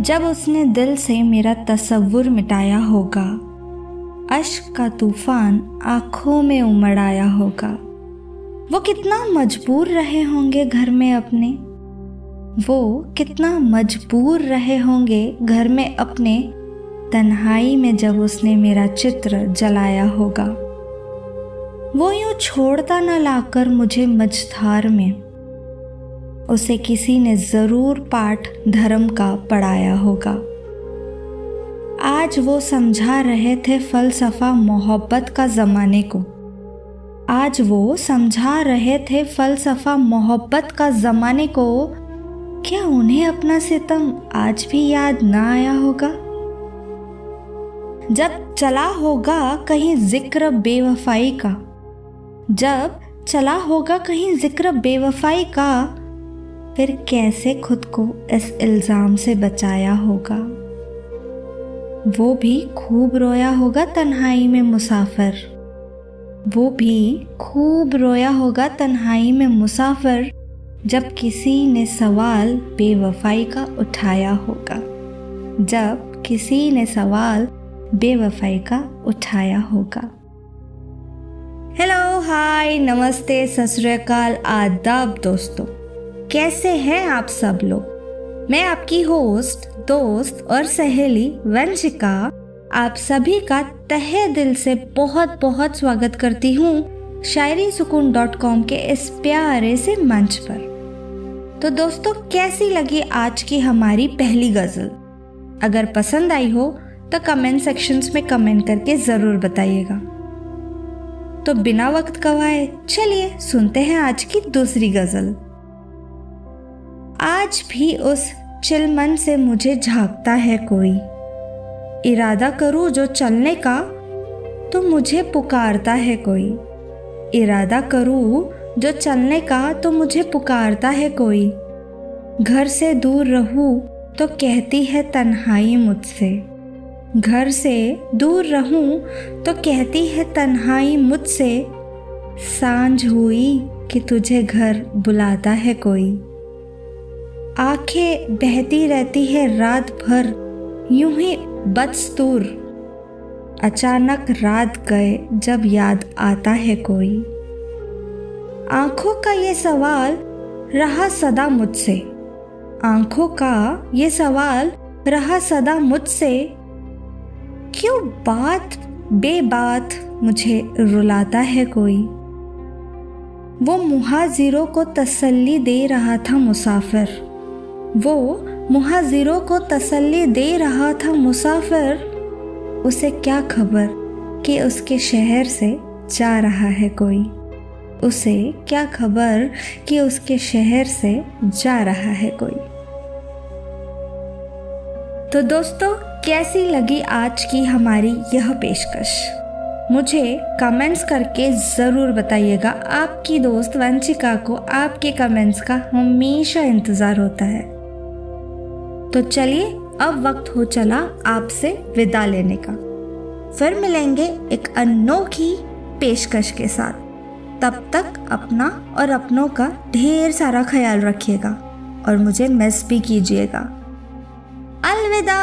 जब उसने दिल से मेरा तस्वुर मिटाया होगा, अश्क का तूफ़ान आँखों में उमड़ आया होगा। वो कितना मजबूर रहे होंगे घर में अपने? वो कितना मजबूर रहे होंगे घर में अपने? तन्हाई में जब उसने मेरा चित्र जलाया होगा। वो यूँ छोड़ता न लाकर मुझे मझधार में। उसे किसी ने ज़रूर पाठ धर्म का पढ़ाया होगा। आज वो समझा रहे थे फलसफा मोहब्बत का ज़माने को। आज वो समझा रहे थे फलसफा मोहब्बत का ज़माने को। क्या उन्हें अपना सितम आज भी याद ना आया होगा? जब चला होगा कहीं ज़िक्र बेवफाई का। जब चला होगा कहीं ज़िक्र बेवफाई का फिर कैसे खुद को इस इल्ज़ाम से बचाया होगा? वो भी खूब रोया होगा तन्हाई में मुसाफिर। वो भी खूब रोया होगा तन्हाई में मुसाफिर, जब किसी ने सवाल बेवफाई का उठाया होगा। जब किसी ने सवाल बेवफाई का उठाया होगा। हेलो हाय नमस्ते ससुरकाल आदाब दोस्तों। कैसे हैं आप सब लोग? मैं आपकी होस्ट दोस्त और सहेली वंशिका आप सभी का तहे दिल से बहुत बहुत स्वागत करती हूँ शायरी सुकून डॉट कॉम के इस प्यारे से मंच पर। तो दोस्तों, कैसी लगी आज की हमारी पहली गज़ल? अगर पसंद आई हो तो कमेंट सेक्शंस में कमेंट करके ज़रूर बताइएगा। तो बिना वक्त गवाए, चलिए सुनते हैं आज की दूसरी गज़ल। आज भी उस चिलमन से मुझे झांकता है कोई। इरादा करूँ जो चलने का तो मुझे पुकारता है कोई। इरादा करूँ जो चलने का तो मुझे पुकारता है कोई। घर से दूर रहूँ तो कहती है तन्हाई मुझसे। घर से दूर रहूँ तो कहती है तन्हाई मुझसे। साँझ हुई कि तुझे घर बुलाता है कोई। आँखें बहती रहती है रात भर, यूँ ही बदस्तूर। अचानक रात गए जब याद आता है कोई। आँखों का ये सवाल रहा सदा मुझसे। आँखों का ये सवाल रहा सदा मुझसे। क्यों बात बेबात मुझे रुलाता है कोई? वो मुहाजिरों को तसल्ली दे रहा था मुसाफिर। वो मुहाजिरों को तसल्ली दे रहा था मुसाफिर। उसे क्या खबर कि उसके शहर से जा रहा है कोई? उसे क्या खबर कि उसके शहर से जा रहा है कोई? तो दोस्तों, कैसी लगी आज की हमारी यह पेशकश? मुझे कमेंट्स करके ज़रूर बताइएगा। आपकी दोस्त वंशिका को आपके कमेंट्स का हमेशा इंतज़ार होता है। तो चलिए अब वक्त हो चला आपसे विदा लेने का। फिर मिलेंगे एक अनोखी पेशकश के साथ। तब तक अपना और अपनों का ढेर सारा ख्याल रखिएगा और मुझे मिस भी कीजिएगा। अलविदा।